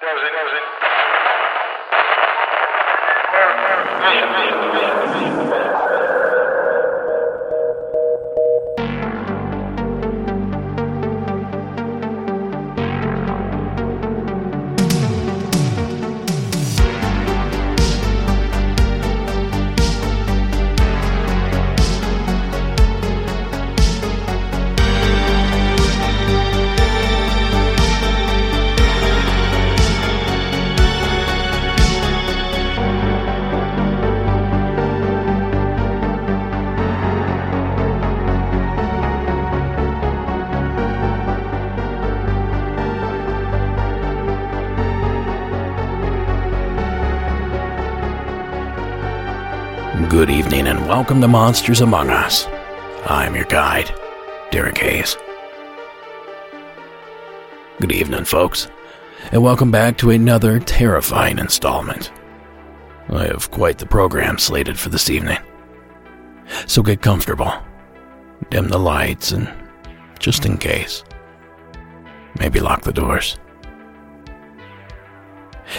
Good welcome to Monsters Among Us. I'm your guide, Derek Hayes. Good evening, folks, and welcome back to another terrifying installment. I have quite the program slated for this evening. So get comfortable, dim the lights, and just in case, maybe lock the doors.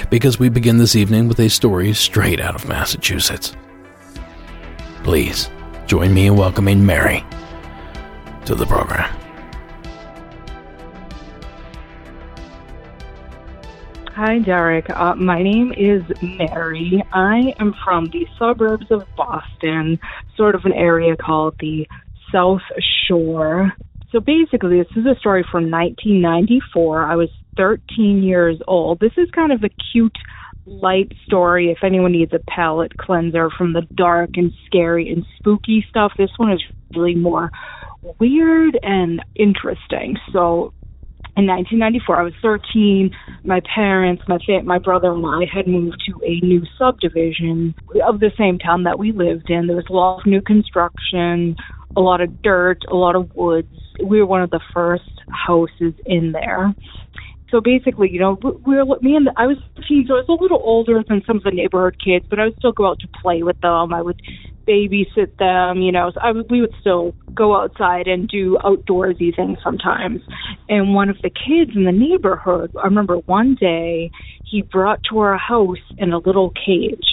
Because we begin this evening with a story straight out of Massachusetts. Please join me in welcoming Mary to the program. Hi, Derek. Uh, my name is Mary. I am from the suburbs of Boston, sort of an area called the South Shore. So basically, this is a story from 1994. I was 13 years old. This is kind of a cute light story if anyone needs a palate cleanser from the dark and scary and spooky stuff. This one is really more weird and interesting. So in 1994, I was 13. My parents, my fa- my brother and I had moved to a new subdivision of the same town that we lived in. There was a lot of new construction, a lot of dirt, a lot of woods. We were one of the first houses in there so basically, you know, we were me and the, I was 15, so I was a little older than some of the neighborhood kids, but I would still go out to play with them. I would babysit them, you know. So I would, we would still go outside and do outdoorsy things sometimes. And one of the kids in the neighborhood, I remember one day he brought to our house in a little cage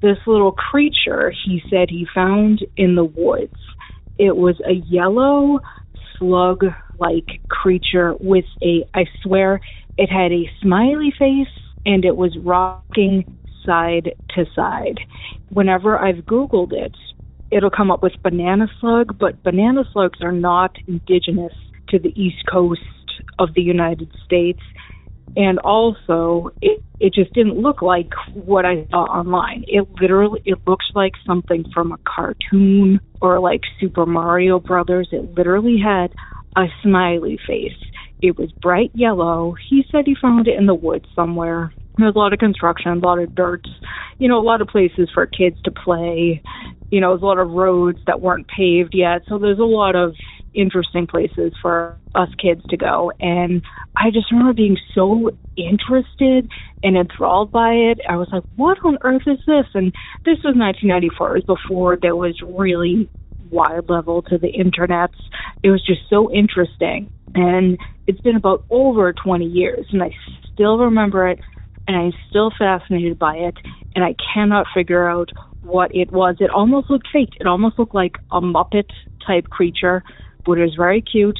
this little creature he said he found in the woods. It was a yellow slug like creature with a, I swear, it had a smiley face and it was rocking side to side. Whenever I've Googled it, it'll come up with banana slug, but banana slugs are not indigenous to the east coast of the United States. And also, it, it just didn't look like what I saw online. It literally, it looks like something from a cartoon or like Super Mario Brothers. It literally had a smiley face. It was bright yellow. He said he found it in the woods somewhere. There's a lot of construction, a lot of dirt, you know, a lot of places for kids to play. You know, there's a lot of roads that weren't paved yet. So there's a lot of interesting places for us kids to go. And I just remember being so interested and enthralled by it. I was like, what on earth is this? And this was 1994. It was before there was really wide level to the internets. It was just so interesting. And it's been about over 20 years, and I still remember it, and I'm still fascinated by it, and I cannot figure out what it was. It almost looked fake. It almost looked like a Muppet type creature, but it was very cute.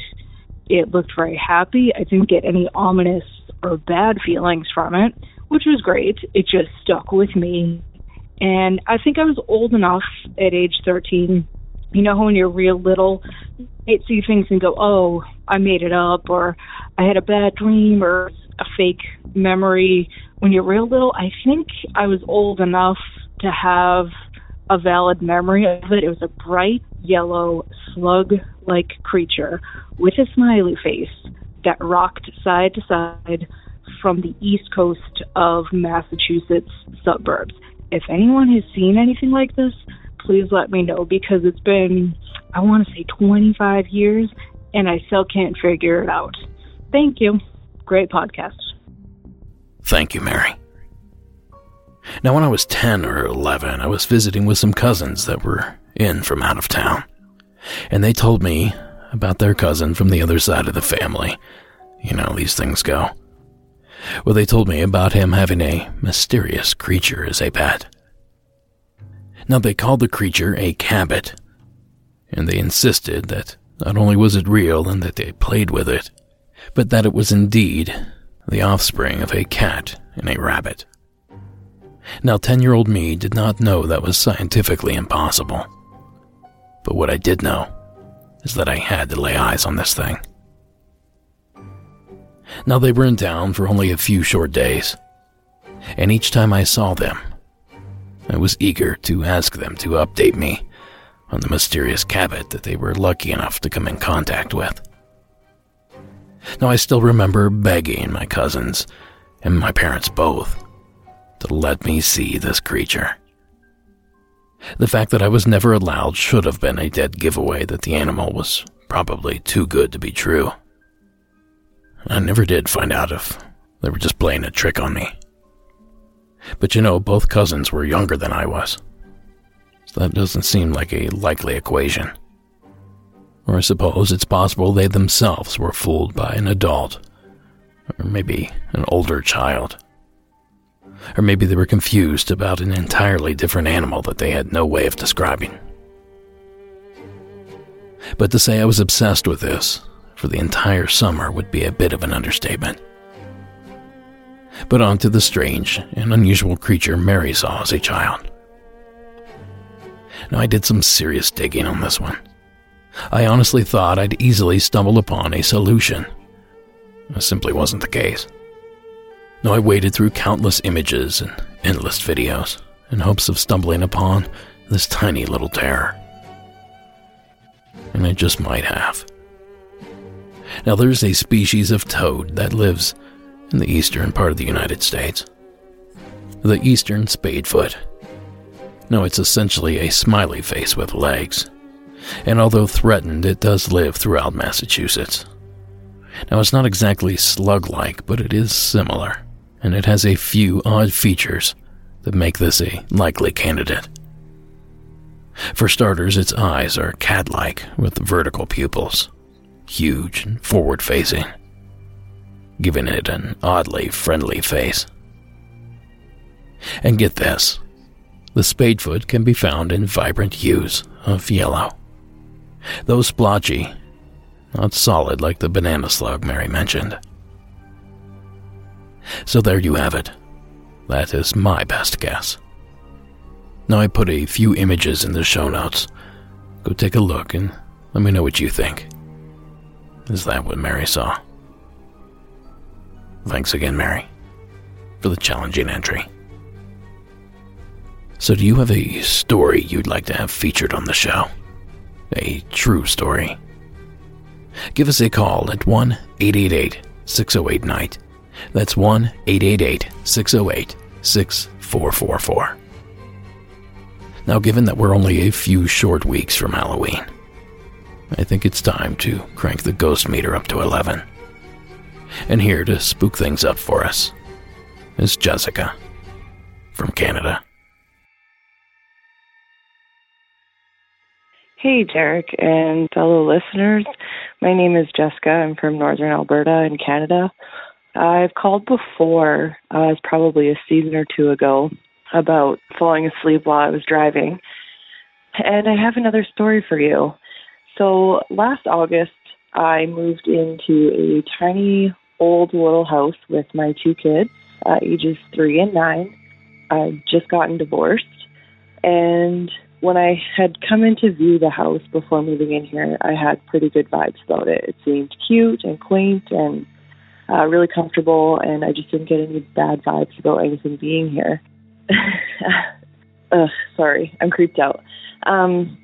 It looked very happy. I didn't get any ominous or bad feelings from it, which was great. It just stuck with me. And I think I was old enough at age 13 you know when you're real little you see things and go oh i made it up or i had a bad dream or a fake memory. When you're real little i think i was old enough to have a valid memory of it. It was a bright yellow slug like creature with a smiley face that rocked side to side from the east coast of massachusetts suburbs. If anyone has seen anything like this please let me know because it's been, I want to say 25 years and I still can't figure it out. Thank you. Great podcast. Thank you, Mary. Now, when I was 10 or 11, I was visiting with some cousins that were in from out of town. And they told me about their cousin from the other side of the family. You know, these things go. Well, they told me about him having a mysterious creature as a pet. Now, they called the creature a cabbit, and they insisted that not only was it real and that they played with it, but that it was indeed the offspring of a cat and a rabbit. Now, 10 year old me did not know that was scientifically impossible. But what I did know is that I had to lay eyes on this thing. Now, they were in town for only a few short days, and each time I saw them, I was eager to ask them to update me on the mysterious cabbit that they were lucky enough to come in contact with. Now, I still remember begging my cousins and my parents both to let me see this creature. The fact that I was never allowed should have been a dead giveaway that the animal was probably too good to be true. I never did find out if they were just playing a trick on me. But you know, both cousins were younger than I was. So that doesn't seem like a likely equation. Or I suppose it's possible they themselves were fooled by an adult, or maybe an older child. Or maybe they were confused about an entirely different animal that they had no way of describing. But to say I was obsessed with this for the entire summer would be a bit of an understatement. But onto the strange and unusual creature Mary saw as a child. Now, I did some serious digging on this one. I honestly thought I'd easily stumble upon a solution. That simply wasn't the case. Now, I waded through countless images and endless videos in hopes of stumbling upon this tiny little terror. And I just might have. Now, there's a species of toad that lives in the eastern part of the United States. The eastern spadefoot. No, it's essentially a smiley face with legs and although threatened, it does live throughout Massachusetts. Now, it's not exactly slug like, but it is similar, and it has a few odd features that make this a likely candidate. For starters, its eyes are cat like with vertical pupils, huge and forward facing, giving it an oddly friendly face. And get this the spadefoot can be found in vibrant hues of yellow though splotchy, not solid like the banana slug Mary mentioned. So there you have it. That is my best guess. Now I put a few images in the show notes. Go take a look and let me know what you think. Is that what Mary saw? Thanks again, Mary, for the challenging entry. So, do you have a story you'd like to have featured on the show? a true story. Give us a call at 1 888 608 Night. That's 1 888 608 6444. Now, given that we're only a few short weeks from Halloween, I think it's time to crank the ghost meter up to 11. And here to spook things up for us is Jessica from Canada. Hey, Derek and fellow listeners. My name is Jessica. I'm from Northern Alberta in Canada. I've called before, uh, probably a season or two ago, about falling asleep while I was driving. And I have another story for you. So last August, I moved into a tiny old little house with my two kids, uh, ages three and nine. I'd just gotten divorced. And when I had come in to view the house before moving in here, I had pretty good vibes about it. It seemed cute and quaint and uh, really comfortable, and I just didn't get any bad vibes about anything being here. Ugh, sorry, I'm creeped out. Um,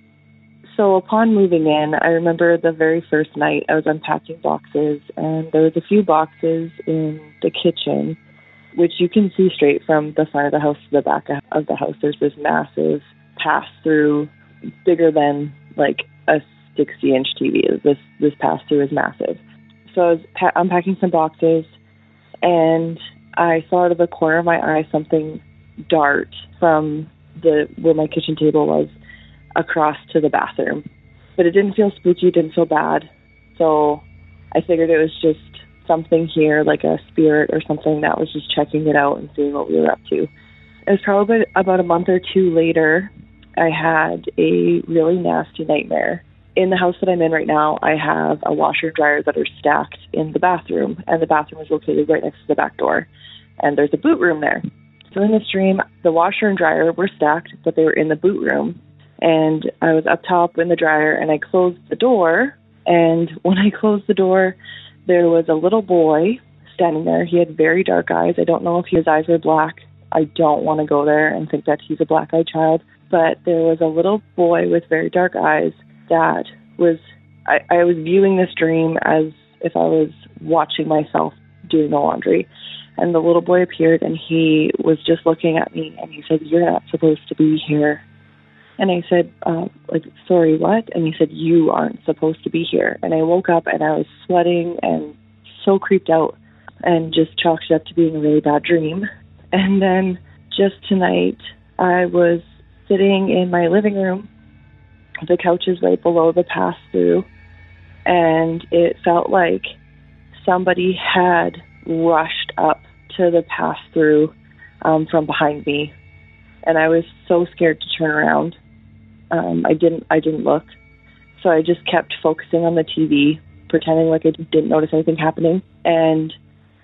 so upon moving in, I remember the very first night I was unpacking boxes, and there was a few boxes in the kitchen, which you can see straight from the front of the house to the back of the house. There's this massive pass through bigger than like a 60 inch TV. This this pass through is massive. So I was pa- unpacking some boxes, and I saw out of the corner of my eye something dart from the where my kitchen table was across to the bathroom. But it didn't feel spooky, didn't feel bad. So I figured it was just something here, like a spirit or something that was just checking it out and seeing what we were up to. It was probably about a month or two later, I had a really nasty nightmare. In the house that I'm in right now, I have a washer and dryer that are stacked in the bathroom, and the bathroom is located right next to the back door. And there's a boot room there. So in this dream, the washer and dryer were stacked, but they were in the boot room. And I was up top in the dryer, and I closed the door. And when I closed the door, there was a little boy standing there. He had very dark eyes. I don't know if his eyes were black. I don't want to go there and think that he's a black eyed child. But there was a little boy with very dark eyes that was, I, I was viewing this dream as if I was watching myself doing the laundry. And the little boy appeared and he was just looking at me and he said, You're not supposed to be here. And I said, uh, like, sorry, what? And he said, you aren't supposed to be here. And I woke up and I was sweating and so creeped out and just chalked it up to being a really bad dream. And then just tonight, I was sitting in my living room. The couch is right below the pass through. And it felt like somebody had rushed up to the pass through um, from behind me. And I was so scared to turn around um, I didn't I didn't look, so I just kept focusing on the TV, pretending like I didn't notice anything happening. And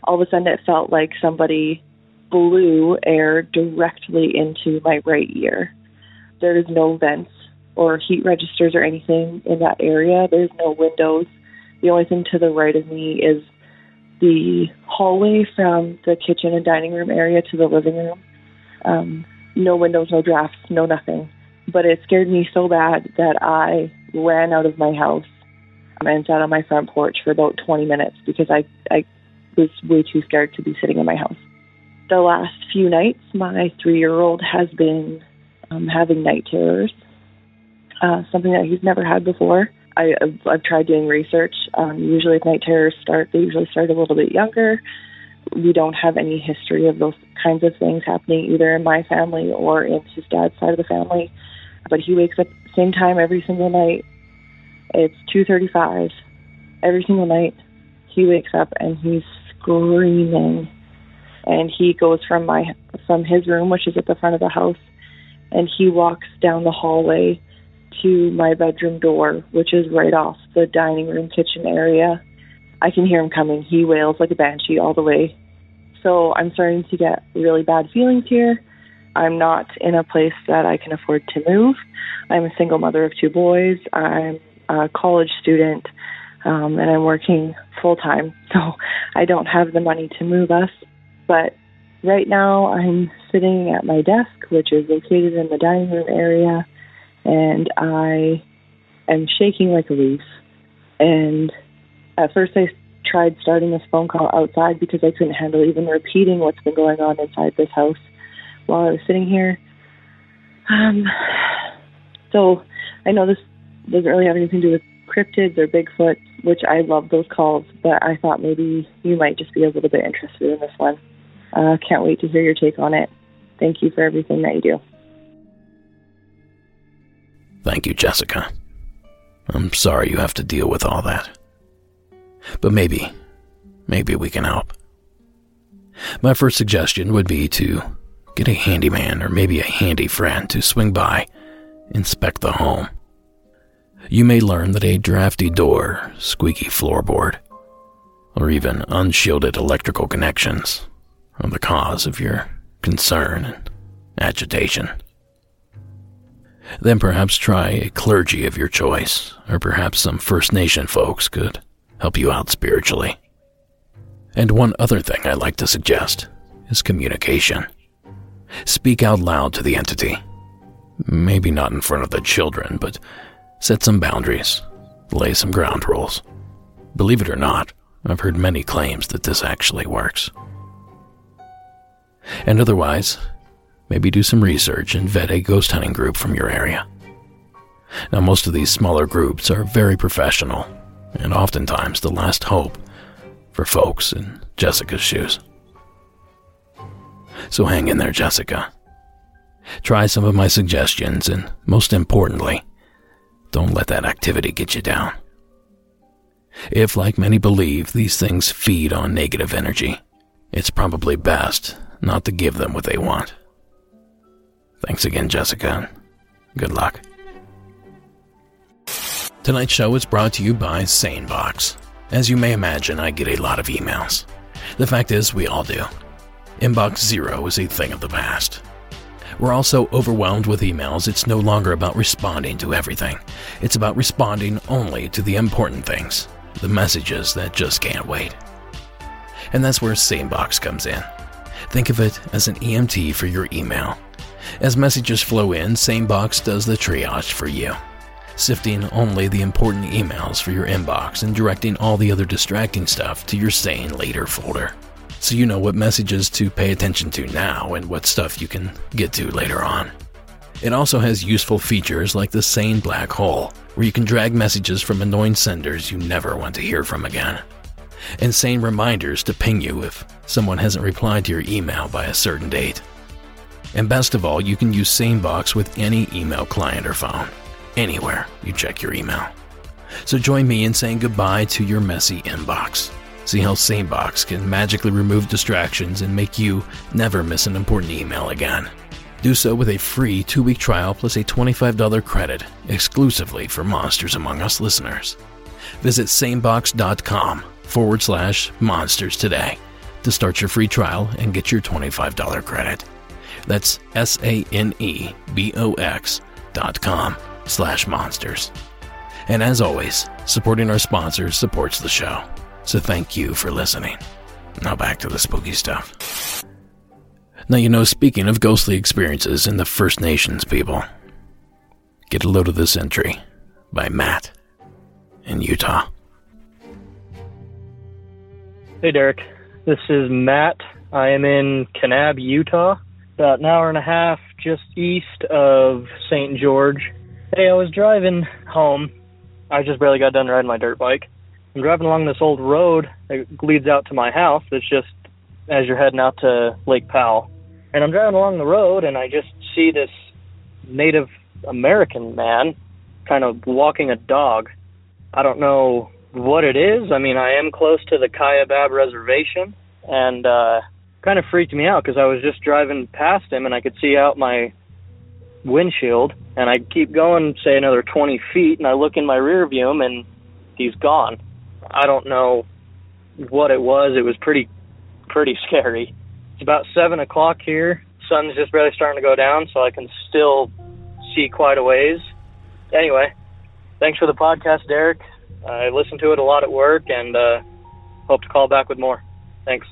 all of a sudden, it felt like somebody blew air directly into my right ear. There is no vents or heat registers or anything in that area. There's no windows. The only thing to the right of me is the hallway from the kitchen and dining room area to the living room. Um, no windows, no drafts, no nothing but it scared me so bad that I ran out of my house and sat on my front porch for about 20 minutes because I, I was way too scared to be sitting in my house. The last few nights, my three year old has been um, having night terrors, uh, something that he's never had before. I, I've, I've tried doing research. Um, usually, if night terrors start, they usually start a little bit younger. We don't have any history of those kinds of things happening either in my family or in his dad's side of the family but he wakes up same time every single night. It's 2:35 every single night. He wakes up and he's screaming, and he goes from my from his room, which is at the front of the house, and he walks down the hallway to my bedroom door, which is right off the dining room kitchen area. I can hear him coming. He wails like a banshee all the way. So I'm starting to get really bad feelings here. I'm not in a place that I can afford to move. I'm a single mother of two boys. I'm a college student, um, and I'm working full time. So I don't have the money to move us. But right now, I'm sitting at my desk, which is located in the dining room area, and I am shaking like a leaf. And at first, I tried starting this phone call outside because I couldn't handle even repeating what's been going on inside this house while I was sitting here. Um, so I know this doesn't really have anything to do with cryptids or Bigfoot, which I love those calls, but I thought maybe you might just be a little bit interested in this one. Uh, can't wait to hear your take on it. Thank you for everything that you do. Thank you, Jessica. I'm sorry you have to deal with all that. But maybe, maybe we can help. My first suggestion would be to Get a handyman or maybe a handy friend to swing by, inspect the home. You may learn that a drafty door, squeaky floorboard, or even unshielded electrical connections are the cause of your concern and agitation. Then perhaps try a clergy of your choice, or perhaps some First Nation folks could help you out spiritually. And one other thing I like to suggest is communication. Speak out loud to the entity. Maybe not in front of the children, but set some boundaries, lay some ground rules. Believe it or not, I've heard many claims that this actually works. And otherwise, maybe do some research and vet a ghost hunting group from your area. Now, most of these smaller groups are very professional and oftentimes the last hope for folks in Jessica's shoes. So hang in there, Jessica. Try some of my suggestions, and most importantly, don't let that activity get you down. If, like many believe, these things feed on negative energy, it's probably best not to give them what they want. Thanks again, Jessica. Good luck. Tonight's show is brought to you by SaneBox. As you may imagine, I get a lot of emails. The fact is, we all do. Inbox zero is a thing of the past. We're also overwhelmed with emails. It's no longer about responding to everything. It's about responding only to the important things, the messages that just can't wait. And that's where SaneBox comes in. Think of it as an EMT for your email. As messages flow in, SaneBox does the triage for you, sifting only the important emails for your inbox and directing all the other distracting stuff to your Sane Later folder so you know what messages to pay attention to now and what stuff you can get to later on. It also has useful features like the Sane Black Hole, where you can drag messages from annoying senders you never want to hear from again. And sane reminders to ping you if someone hasn't replied to your email by a certain date. And best of all, you can use SaneBox with any email client or phone, anywhere you check your email. So join me in saying goodbye to your messy inbox. See how SaneBox can magically remove distractions and make you never miss an important email again. Do so with a free two week trial plus a $25 credit exclusively for Monsters Among Us listeners. Visit sanebox.com forward slash monsters today to start your free trial and get your $25 credit. That's S A N E B O X dot com slash monsters. And as always, supporting our sponsors supports the show. So thank you for listening. Now back to the spooky stuff. Now, you know, speaking of ghostly experiences in the First Nations people, get a load of this entry by Matt in Utah. Hey, Derek. This is Matt. I am in Kanab, Utah, about an hour and a half just east of St. George. Hey, I was driving home. I just barely got done riding my dirt bike. I'm driving along this old road that leads out to my house. That's just as you're heading out to Lake Powell. And I'm driving along the road, and I just see this Native American man kind of walking a dog. I don't know what it is. I mean, I am close to the Kaibab Reservation, and uh, kind of freaked me out because I was just driving past him, and I could see out my windshield, and I keep going, say another 20 feet, and I look in my rear view, and he's gone. I don't know what it was. It was pretty pretty scary. It's about seven o'clock here. Sun's just barely starting to go down, so I can still see quite a ways. Anyway, thanks for the podcast, Derek. I listen to it a lot at work, and uh, hope to call back with more. Thanks.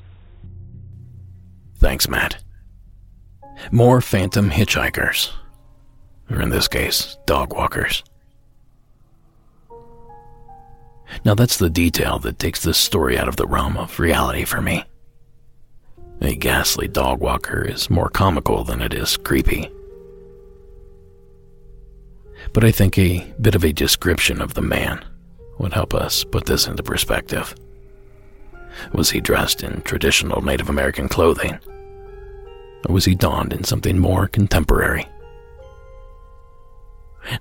Thanks, Matt. More phantom hitchhikers, or in this case, dog walkers. Now that's the detail that takes this story out of the realm of reality for me. A ghastly dog walker is more comical than it is creepy. But I think a bit of a description of the man would help us put this into perspective. Was he dressed in traditional Native American clothing? Or was he donned in something more contemporary?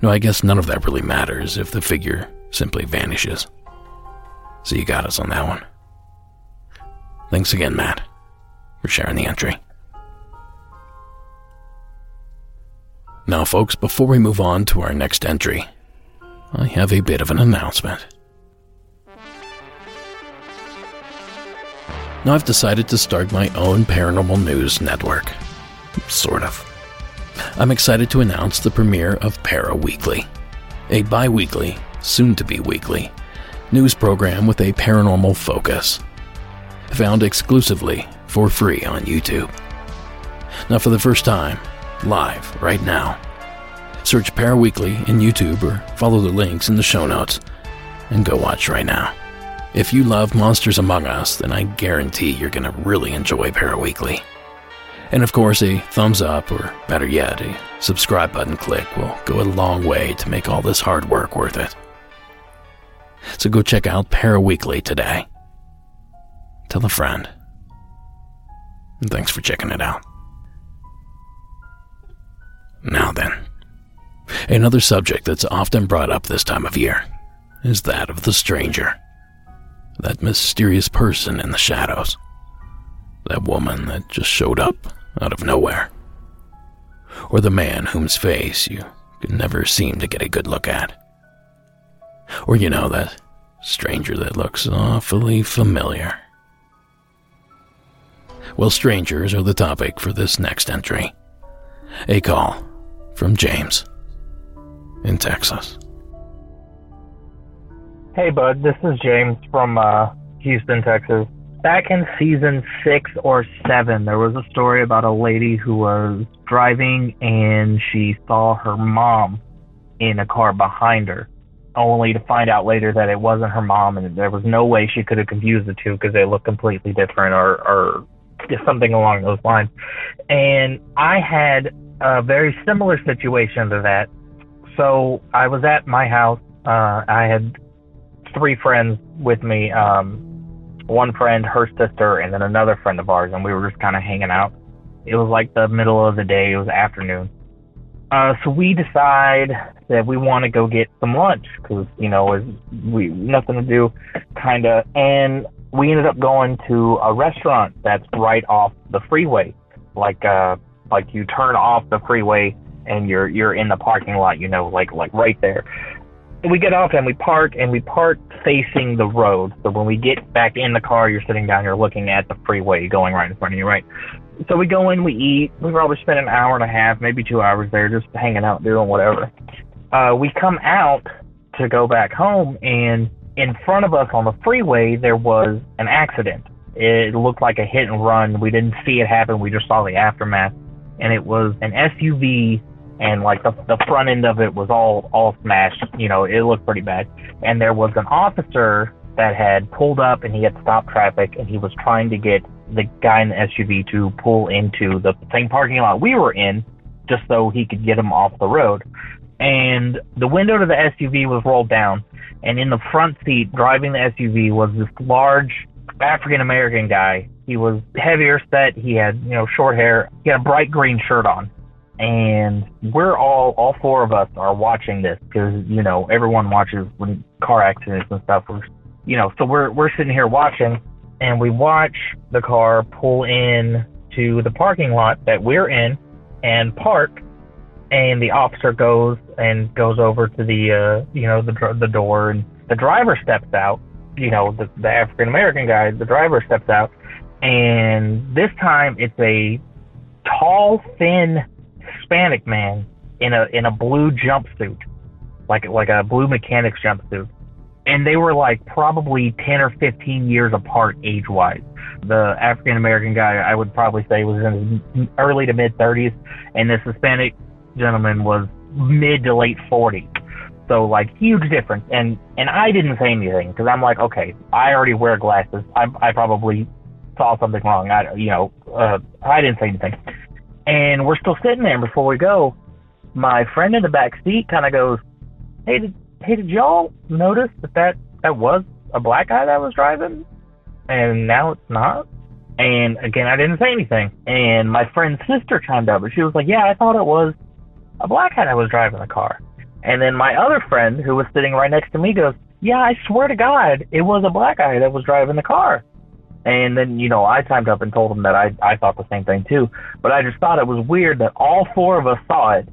No, I guess none of that really matters if the figure simply vanishes. So you got us on that one. Thanks again, Matt, for sharing the entry. Now, folks, before we move on to our next entry, I have a bit of an announcement. Now, I've decided to start my own paranormal news network. Sort of. I'm excited to announce the premiere of Para Weekly, a bi weekly, soon to be weekly, news program with a paranormal focus. Found exclusively for free on YouTube. Now, for the first time, live right now, search Paraweekly in YouTube or follow the links in the show notes and go watch right now. If you love Monsters Among Us, then I guarantee you're going to really enjoy Paraweekly. And of course, a thumbs up, or better yet, a subscribe button click will go a long way to make all this hard work worth it. So go check out Paraweekly today. Tell a friend. And thanks for checking it out. Now then, another subject that's often brought up this time of year is that of the stranger. that mysterious person in the shadows. That woman that just showed up out of nowhere. Or the man whose face you could never seem to get a good look at. Or you know, that stranger that looks awfully familiar. Well, strangers are the topic for this next entry. A call from James in Texas. Hey, bud, this is James from uh, Houston, Texas. Back in season six or seven, there was a story about a lady who was driving and she saw her mom in a car behind her, only to find out later that it wasn't her mom and there was no way she could have confused the two because they look completely different or, or just something along those lines. And I had a very similar situation to that. So I was at my house. Uh, I had three friends with me. Um, one friend, her sister, and then another friend of ours, and we were just kind of hanging out. It was like the middle of the day. It was afternoon. Uh, so we decide that we want to go get some lunch because you know we nothing to do, kind of. And we ended up going to a restaurant that's right off the freeway, like uh, like you turn off the freeway and you're you're in the parking lot, you know, like like right there we get off and we park and we park facing the road. So when we get back in the car, you're sitting down, you're looking at the freeway going right in front of you, right? So we go in, we eat. We probably spend an hour and a half, maybe two hours there, just hanging out, doing whatever. Uh, we come out to go back home, and in front of us on the freeway there was an accident. It looked like a hit and run. We didn't see it happen. We just saw the aftermath, and it was an SUV and like the the front end of it was all all smashed. You know, it looked pretty bad. And there was an officer that had pulled up and he had stopped traffic and he was trying to get the guy in the SUV to pull into the same parking lot we were in, just so he could get him off the road. And the window to the SUV was rolled down, and in the front seat driving the SUV was this large African American guy. He was heavier set. He had you know short hair. He had a bright green shirt on and we're all all four of us are watching this because you know everyone watches when car accidents and stuff we're you know so we're we're sitting here watching and we watch the car pull in to the parking lot that we're in and park and the officer goes and goes over to the uh you know the the door and the driver steps out you know the the African American guy the driver steps out and this time it's a tall thin Hispanic man in a in a blue jumpsuit, like like a blue mechanic's jumpsuit, and they were like probably ten or fifteen years apart age wise. The African American guy I would probably say was in his early to mid thirties, and this Hispanic gentleman was mid to late forties. So like huge difference, and and I didn't say anything because I'm like, okay, I already wear glasses. I I probably saw something wrong. I you know uh, I didn't say anything. And we're still sitting there. before we go, my friend in the back seat kind of goes, "Hey, hey did y'all notice that that that was a black guy that was driving, and now it's not?" And again, I didn't say anything. And my friend's sister chimed up, and she was like, "Yeah, I thought it was a black guy that was driving the car." And then my other friend, who was sitting right next to me, goes, "Yeah, I swear to God, it was a black guy that was driving the car." And then, you know, I timed up and told him that I, I thought the same thing too. But I just thought it was weird that all four of us saw it.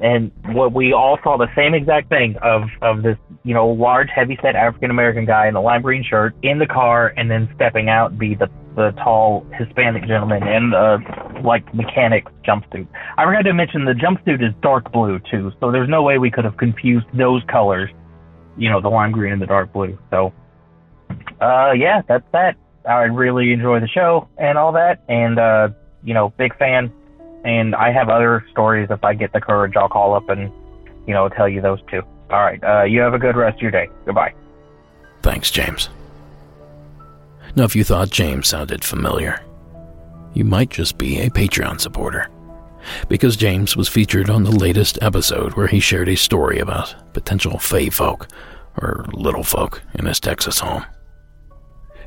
And what we all saw the same exact thing of, of this, you know, large, heavy set African American guy in a lime green shirt in the car and then stepping out be the, the tall Hispanic gentleman in the, like, mechanic jumpsuit. I forgot to mention the jumpsuit is dark blue too. So there's no way we could have confused those colors, you know, the lime green and the dark blue. So, uh, yeah, that's that. I really enjoy the show and all that, and uh, you know, big fan. And I have other stories. If I get the courage, I'll call up and you know tell you those too. All right. Uh, you have a good rest of your day. Goodbye. Thanks, James. Now, if you thought James sounded familiar, you might just be a Patreon supporter. Because James was featured on the latest episode where he shared a story about potential fey folk, or little folk, in his Texas home.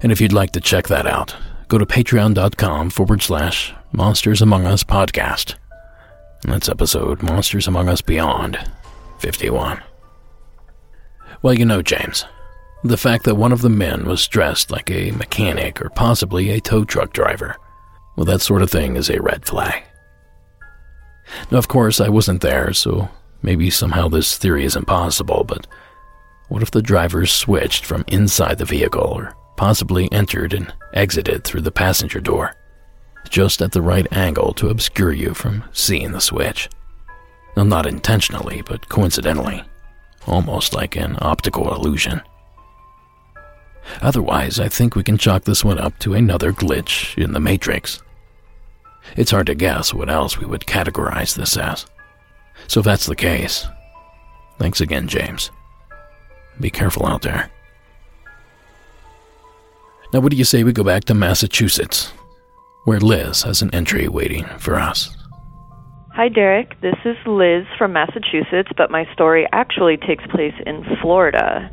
And if you'd like to check that out, go to patreon.com forward slash Monsters Among Us podcast. That's episode Monsters Among Us Beyond 51. Well, you know, James, The fact that one of the men was dressed like a mechanic or possibly a tow truck driver, well, that sort of thing is a red flag. Now, of course, I wasn't there, so maybe somehow this theory is impossible, but what if the driver switched from inside the vehicle or possibly entered and exited through the passenger door, just at the right angle to obscure you from seeing the switch? Not intentionally, but coincidentally, almost like an optical illusion. Otherwise, I think we can chalk this one up to another glitch in the Matrix. It's hard to guess what else we would categorize this as. So if that's the case, thanks again, James. Be careful out there. Now, what do you say we go back to Massachusetts, where Liz has an entry waiting for us? Hi, Derek. This is Liz from Massachusetts, but my story actually takes place in Florida.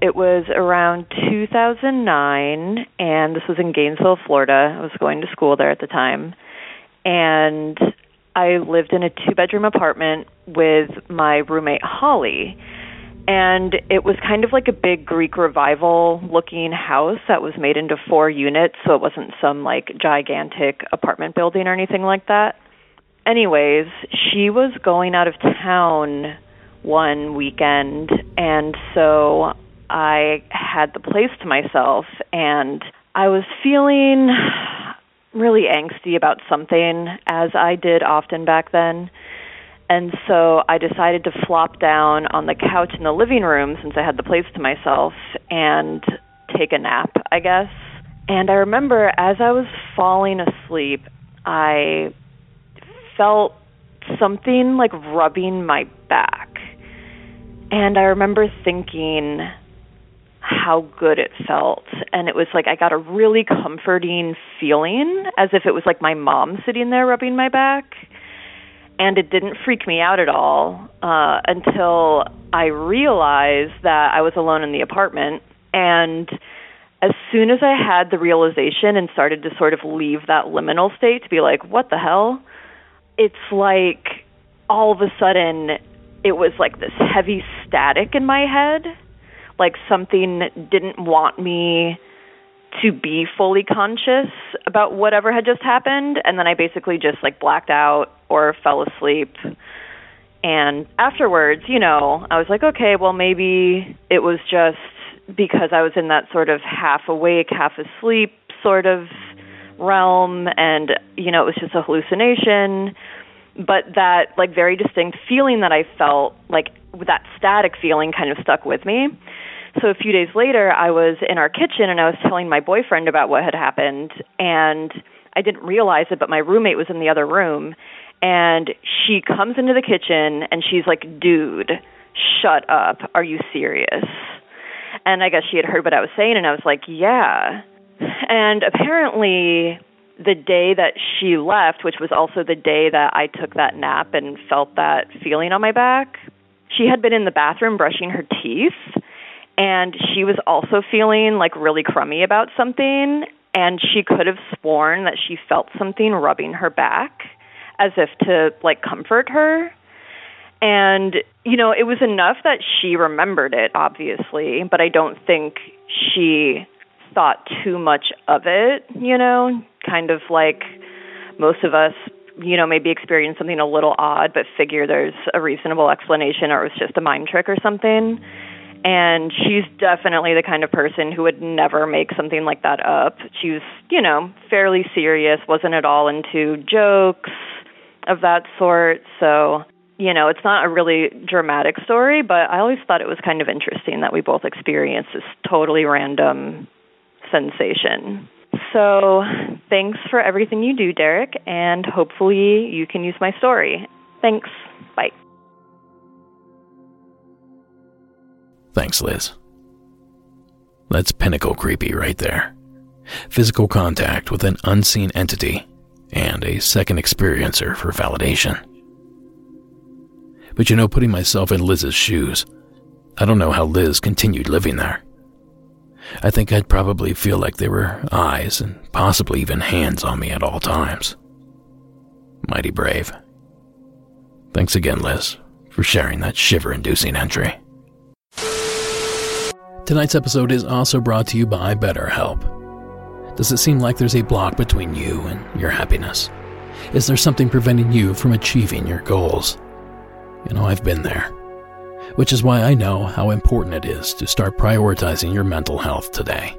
It was around 2009, and this was in Gainesville, Florida. I was going to school there at the time. And I lived in a two bedroom apartment with my roommate, Holly. And it was kind of like a big Greek revival looking house that was made into four units, so it wasn't some like gigantic apartment building or anything like that. Anyways, she was going out of town one weekend, and so I had the place to myself and I was feeling really angsty about something, as I did often back then. And so I decided to flop down on the couch in the living room since I had the place to myself and take a nap, I guess. And I remember as I was falling asleep, I felt something like rubbing my back. And I remember thinking, how good it felt. And it was like I got a really comforting feeling as if it was like my mom sitting there rubbing my back. And it didn't freak me out at all uh, until I realized that I was alone in the apartment. And as soon as I had the realization and started to sort of leave that liminal state to be like, what the hell? It's like all of a sudden it was like this heavy static in my head like something didn't want me to be fully conscious about whatever had just happened and then I basically just like blacked out or fell asleep. And afterwards, you know, I was like, okay, well maybe it was just because I was in that sort of half awake, half asleep sort of realm and you know, it was just a hallucination. But that like very distinct feeling that I felt, like that static feeling kind of stuck with me. So a few days later, I was in our kitchen and I was telling my boyfriend about what had happened, and I didn't realize it, but my roommate was in the other room, and she comes into the kitchen and she's like, "Dude, shut up. Are you serious?" And I guess she had heard what I was saying, and I was like, "Yeah." And apparently, the day that she left, which was also the day that I took that nap and felt that feeling on my back, she had been in the bathroom brushing her teeth and she was also feeling like really crummy about something. And she could have sworn that she felt something rubbing her back as if to like comfort her. And you know it was enough that she remembered it obviously but i don't think she thought too much of it you know? Kind of like most of us you know maybe experience something a little odd but figure there's a reasonable explanation or it was just a mind trick or something and she's definitely the kind of person who would never make something like that up. She was, you know, fairly serious, wasn't at all into jokes of that sort. So, you know, it's not a really dramatic story, but I always thought it was kind of interesting that we both experienced this totally random sensation. So, thanks for everything you do, Derek, and hopefully you can use my story. Thanks. Bye. Thanks, Liz. That's pinnacle creepy right there. Physical contact with an unseen entity and a second experiencer for validation. But you know, putting myself in Liz's shoes, I don't know how Liz continued living there. I think I'd probably feel like there were eyes and possibly even hands on me at all times. Mighty brave. Thanks again, Liz, for sharing that shiver inducing entry. Tonight's episode is also brought to you by BetterHelp. Does it seem like there's a block between you and your happiness? Is there something preventing you from achieving your goals? You know, I've been there, which is why I know how important it is to start prioritizing your mental health today.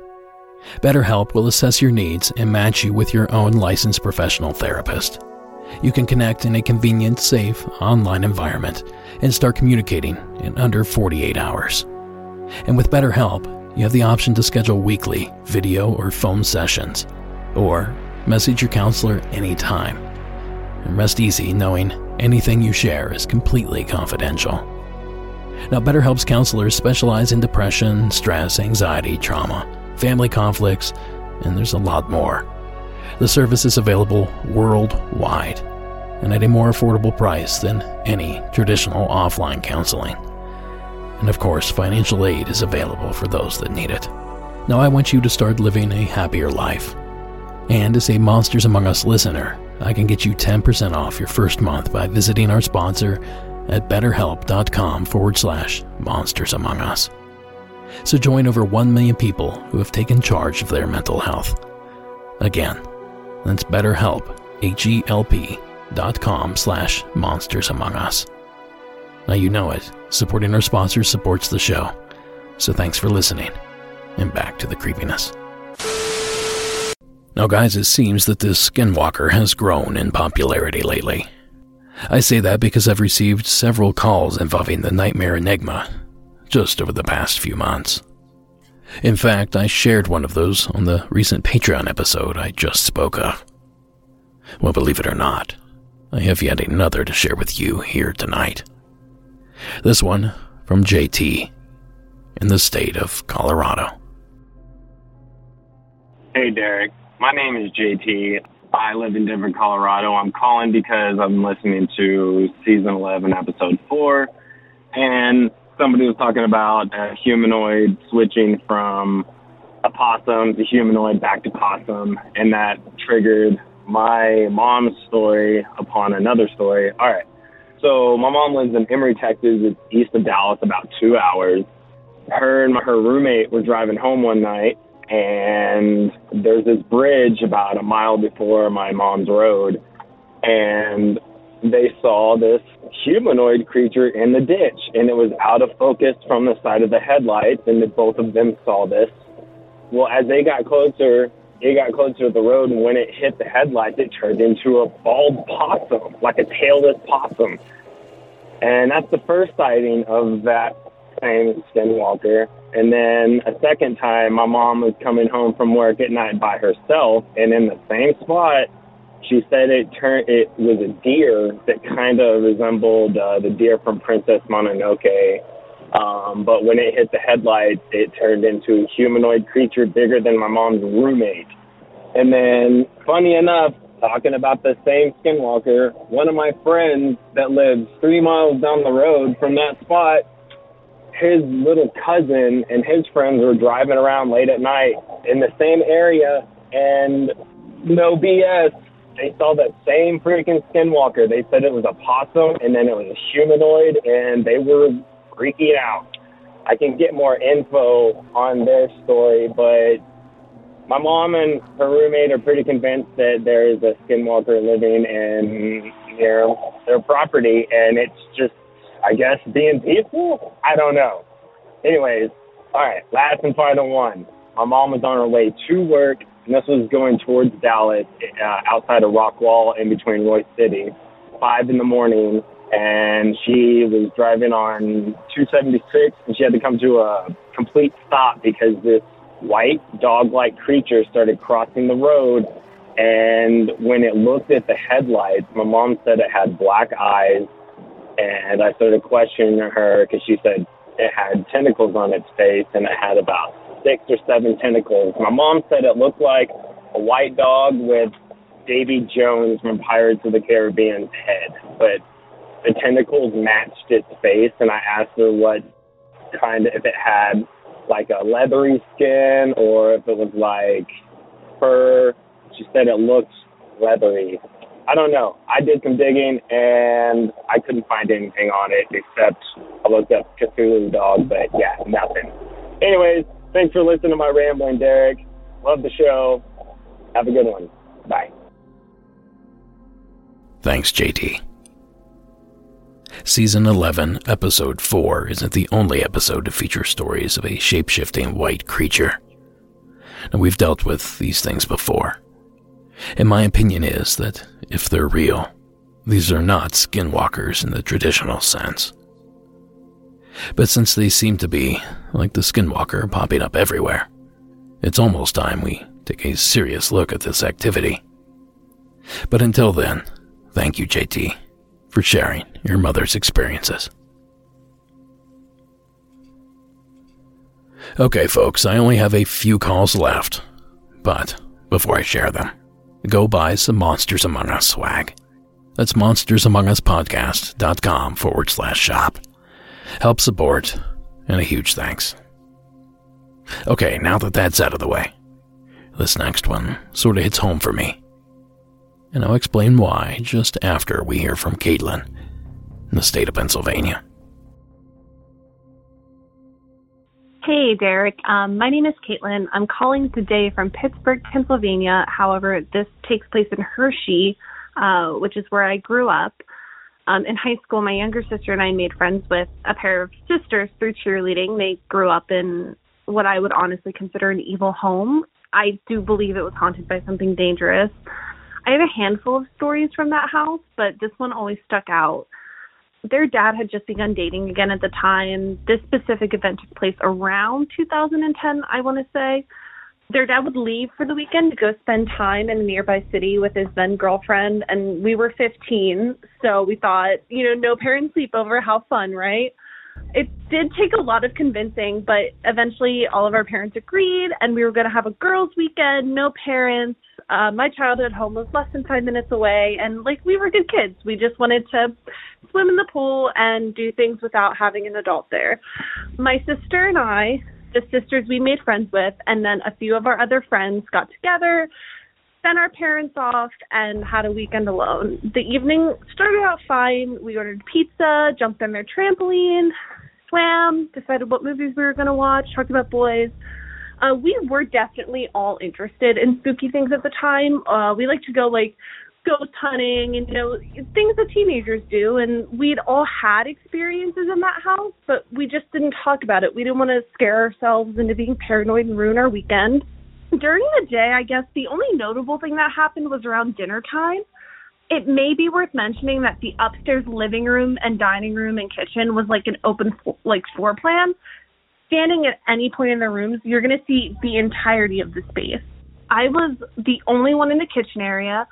BetterHelp will assess your needs and match you with your own licensed professional therapist. You can connect in a convenient, safe, online environment and start communicating in under 48 hours. And with BetterHelp, you have the option to schedule weekly video or phone sessions, or message your counselor anytime. And rest easy knowing anything you share is completely confidential. Now, BetterHelp's counselors specialize in depression, stress, anxiety, trauma, family conflicts, and there's a lot more. The service is available worldwide and at a more affordable price than any traditional offline counseling. And of course, financial aid is available for those that need it. Now, I want you to start living a happier life. And as a Monsters Among Us listener, I can get you 10% off your first month by visiting our sponsor at betterhelp.com forward slash monsters among us. So join over 1 million people who have taken charge of their mental health. Again, that's betterhelp, H-E-L-P dot com slash monsters among us. Now you know it, supporting our sponsors supports the show. So thanks for listening, and back to the creepiness. Now, guys, it seems that this skinwalker has grown in popularity lately. I say that because I've received several calls involving the nightmare enigma just over the past few months. In fact, I shared one of those on the recent Patreon episode I just spoke of. Well, believe it or not, I have yet another to share with you here tonight. This one from JT in the state of Colorado. Hey, Derek. My name is JT. I live in Denver, Colorado. I'm calling because I'm listening to season 11, episode 4, and somebody was talking about a humanoid switching from a possum to humanoid back to possum, and that triggered my mom's story upon another story. All right. So my mom lives in Emory, Texas. It's east of Dallas, about two hours. Her and my, her roommate were driving home one night, and there's this bridge about a mile before my mom's road, and they saw this humanoid creature in the ditch, and it was out of focus from the side of the headlights, and both of them saw this. Well, as they got closer, it got closer to the road, and when it hit the headlights, it turned into a bald possum, like a tailless possum. And that's the first sighting of that same skinwalker. And then a second time, my mom was coming home from work at night by herself, and in the same spot, she said it turned. It was a deer that kind of resembled uh, the deer from Princess Mononoke. Um, but when it hit the headlights, it turned into a humanoid creature bigger than my mom's roommate. And then, funny enough, talking about the same skinwalker, one of my friends that lives three miles down the road from that spot, his little cousin and his friends were driving around late at night in the same area, and no BS, they saw that same freaking skinwalker. They said it was a possum, and then it was a humanoid, and they were freaking out. I can get more info on their story, but my mom and her roommate are pretty convinced that there is a skinwalker living in near their property, and it's just, I guess, being peaceful. I don't know. Anyways, all right, last and final one. My mom was on her way to work, and this was going towards Dallas, uh, outside of Rockwall, in between Royse City. Five in the morning, and she was driving on 276 and she had to come to a complete stop because this white dog-like creature started crossing the road. And when it looked at the headlights my mom said it had black eyes. And i started questioning her because she said it had tentacles on its face and it had about six or seven tentacles. My mom said it looked like a white dog with davy jones from pirates of the caribbean's head but the tentacles matched its face, and I asked her what kind of if it had like a leathery skin or if it was like fur. She said it looked leathery. I don't know. I did some digging and I couldn't find anything on it except I looked up Cthulhu dog, but yeah, nothing. Anyways, thanks for listening to my rambling, Derek. Love the show. Have a good one. Bye. Thanks, JT. Season 11, Episode 4 isn't the only episode to feature stories of a shape-shifting white creature. Now, we've dealt with these things before. And my opinion is that if they're real, these are not skinwalkers in the traditional sense. But since they seem to be, like the skinwalker, popping up everywhere, it's almost time we take a serious look at this activity. But until then, thank you, JT, for sharing your mother's experiences. Okay, folks, I only have a few calls left. But before I share them, go buy some Monsters Among Us swag. That's monstersamonguspodcast.com forward slash shop. Help support, and a huge thanks. Okay, now that that's out of the way, this next one sort of hits home for me. And I'll explain why just after we hear from Caitlin in the state of Pennsylvania. Hey, Derek. Um, my name is Caitlin. I'm calling today from Pittsburgh, Pennsylvania. However, this takes place in Hershey, uh, which is where I grew up. Um, in high school, my younger sister and I made friends with a pair of sisters through cheerleading. They grew up in what I would honestly consider an evil home. I do believe it was haunted by something dangerous. I have a handful of stories from that house, but this one always stuck out their dad had just begun dating again at the time. This specific event took place around 2010, I want to say. Their dad would leave for the weekend to go spend time in a nearby city with his then girlfriend, and we were 15, so we thought, you know, no parent sleepover, how fun, right? It did take a lot of convincing, but eventually all of our parents agreed, and we were going to have a girls' weekend, no parents. Uh, my childhood home was less than five minutes away, and like we were good kids. We just wanted to swim in the pool and do things without having an adult there. My sister and I, the sisters we made friends with, and then a few of our other friends got together, sent our parents off, and had a weekend alone. The evening started out fine. We ordered pizza, jumped on their trampoline, swam, decided what movies we were going to watch, talked about boys. Uh, we were definitely all interested in spooky things at the time. Uh, we like to go like ghost hunting and you know things that teenagers do and we'd all had experiences in that house but we just didn't talk about it we didn't want to scare ourselves into being paranoid and ruin our weekend during the day i guess the only notable thing that happened was around dinner time it may be worth mentioning that the upstairs living room and dining room and kitchen was like an open like floor plan standing at any point in the rooms you're going to see the entirety of the space i was the only one in the kitchen area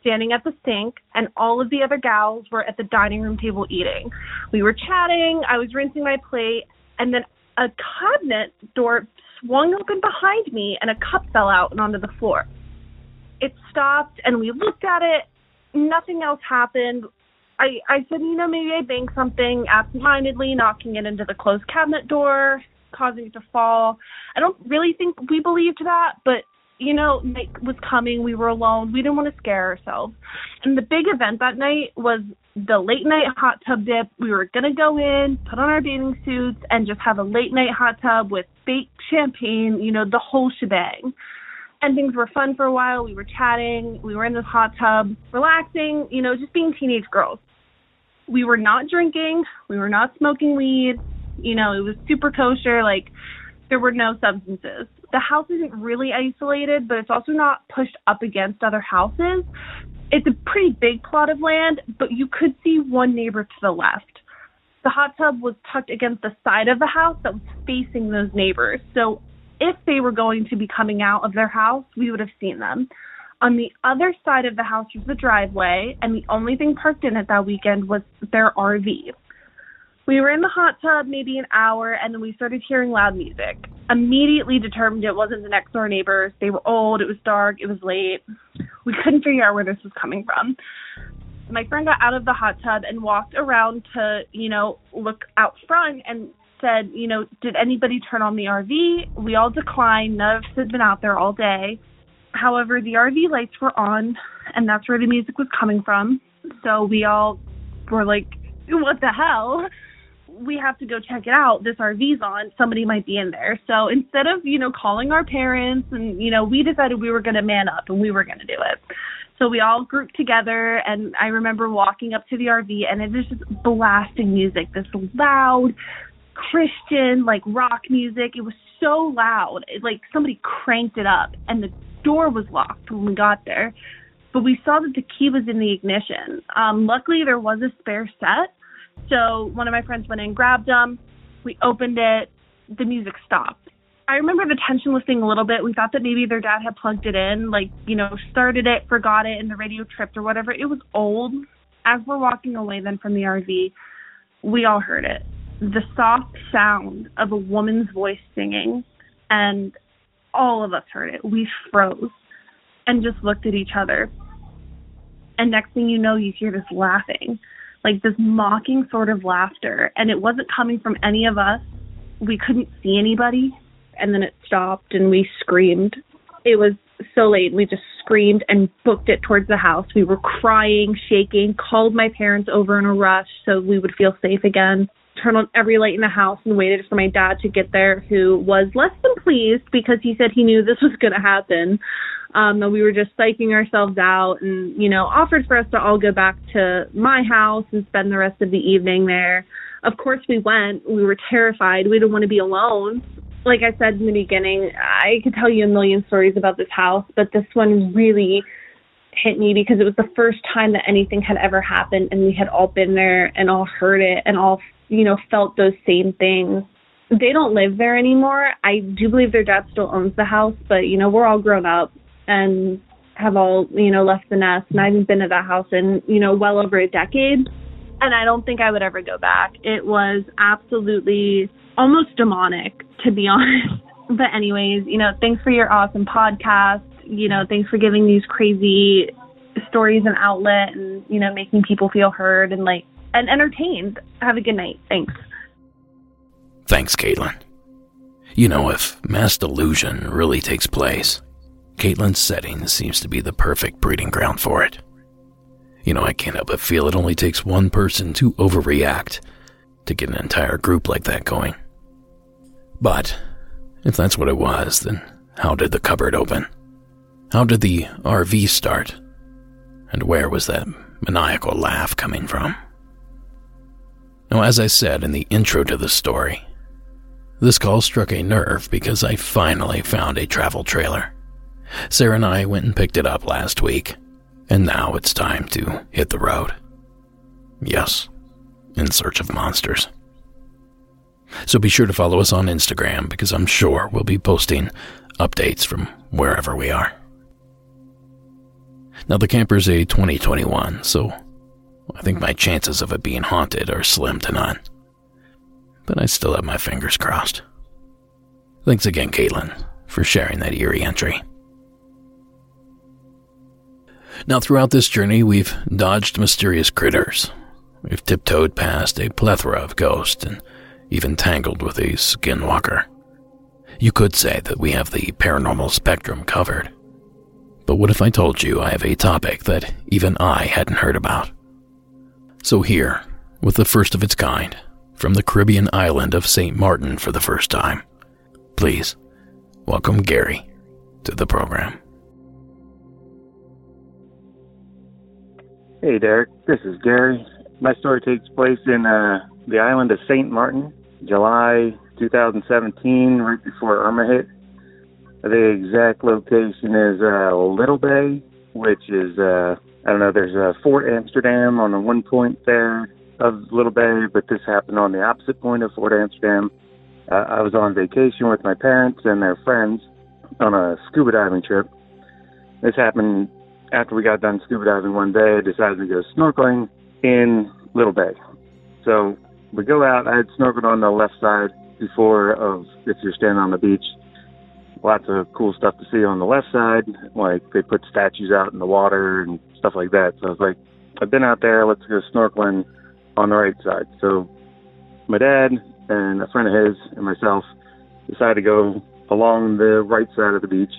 standing at the sink, and all of the other gals were at the dining room table eating. We were chatting, I was rinsing my plate, and then a cabinet door swung open behind me and a cup fell out and onto the floor. It stopped and we looked at it. Nothing else happened. I, I said, you know, maybe I banged something absentmindedly, knocking it into the closed cabinet door, causing it to fall. I don't really think we believed that, but you know, night was coming. We were alone. We didn't want to scare ourselves. And the big event that night was the late night hot tub dip. We were going to go in, put on our bathing suits, and just have a late night hot tub with fake champagne, you know, the whole shebang. And things were fun for a while. We were chatting. We were in this hot tub, relaxing, you know, just being teenage girls. We were not drinking. We were not smoking weed. You know, it was super kosher. Like, there were no substances the house isn't really isolated, but it's also not pushed up against other houses. It's a pretty big plot of land, but you could see one neighbor to the left. The hot tub was tucked against the side of the house that was facing those neighbors. So if they were going to be coming out of their house, we would have seen them. On the other side of the house was the driveway, and the only thing parked in it that weekend was their RV. We were in the hot tub maybe an hour, and then we started hearing loud music. Immediately determined it wasn't the next door neighbors. They were old, it was dark, it was late. We couldn't figure out where this was coming from. My friend got out of the hot tub and walked around to, you know, look out front and said, you know, did anybody turn on the RV? We all declined. None of us had been out there all day. However, the RV lights were on, and that's where the music was coming from. So we all were like, what the hell? we have to go check it out. This RV's on. Somebody might be in there. So instead of, you know, calling our parents and, you know, we decided we were going to man up and we were going to do it. So we all grouped together and I remember walking up to the RV and it was just blasting music, this loud Christian like rock music. It was so loud. It, like somebody cranked it up and the door was locked when we got there. But we saw that the key was in the ignition. Um, luckily, there was a spare set. So one of my friends went in, grabbed them. We opened it. The music stopped. I remember the tension lifting a little bit. We thought that maybe their dad had plugged it in, like, you know, started it, forgot it, and the radio tripped or whatever. It was old. As we're walking away then from the RV, we all heard it. The soft sound of a woman's voice singing, and all of us heard it. We froze and just looked at each other. And next thing you know, you hear this laughing, like this mocking sort of laughter. And it wasn't coming from any of us. We couldn't see anybody. And then it stopped and we screamed. It was so late. We just screamed and booked it towards the house. We were crying, shaking, called my parents over in a rush so we would feel safe again turned on every light in the house and waited for my dad to get there, who was less than pleased because he said he knew this was going to happen. Um, that we were just psyching ourselves out and, you know, offered for us to all go back to my house and spend the rest of the evening there. Of course, we went. We were terrified. We didn't want to be alone. Like I said in the beginning, I could tell you a million stories about this house, but this one really hit me because it was the first time that anything had ever happened and we had all been there and all heard it and all you know, felt those same things. They don't live there anymore. I do believe their dad still owns the house, but you know, we're all grown up and have all, you know, left the nest and I haven't been to that house in, you know, well over a decade. And I don't think I would ever go back. It was absolutely almost demonic, to be honest. But anyways, you know, thanks for your awesome podcast. You know, thanks for giving these crazy stories an outlet and, you know, making people feel heard and like and entertained. Have a good night. Thanks. Thanks, Caitlin. You know, if mass delusion really takes place, Caitlin's setting seems to be the perfect breeding ground for it. You know, I can't help but feel it only takes one person to overreact to get an entire group like that going. But, if that's what it was, then how did the cupboard open? How did the RV start? And where was that maniacal laugh coming from? Now, as I said in the intro to the story, this call struck a nerve because I finally found a travel trailer. Sarah and I went and picked it up last week, and now it's time to hit the road. Yes, in search of monsters. So be sure to follow us on Instagram because I'm sure we'll be posting updates from wherever we are. Now, the camper's a 2021, so I think my chances of it being haunted are slim to none. But I still have my fingers crossed. Thanks again, Caitlin, for sharing that eerie entry. Now, throughout this journey, we've dodged mysterious critters. We've tiptoed past a plethora of ghosts and even tangled with a skinwalker. You could say that we have the paranormal spectrum covered. But what if I told you I have a topic that even I hadn't heard about? So, here, with the first of its kind, from the Caribbean island of St. Martin for the first time, please welcome Gary to the program. Hey, Derek. This is Gary. My story takes place in uh, the island of St. Martin, July 2017, right before Irma hit. The exact location is uh, Little Bay, which is uh, I don't know, there's a Fort Amsterdam on the one point there of Little Bay, but this happened on the opposite point of Fort Amsterdam. Uh, I was on vacation with my parents and their friends on a scuba diving trip. This happened after we got done scuba diving one day. I decided to go snorkeling in Little Bay. So we go out. I had snorkeled on the left side before of if you're standing on the beach lots of cool stuff to see on the left side. Like they put statues out in the water and stuff like that. So I was like, I've been out there. Let's go snorkeling on the right side. So my dad and a friend of his and myself decided to go along the right side of the beach.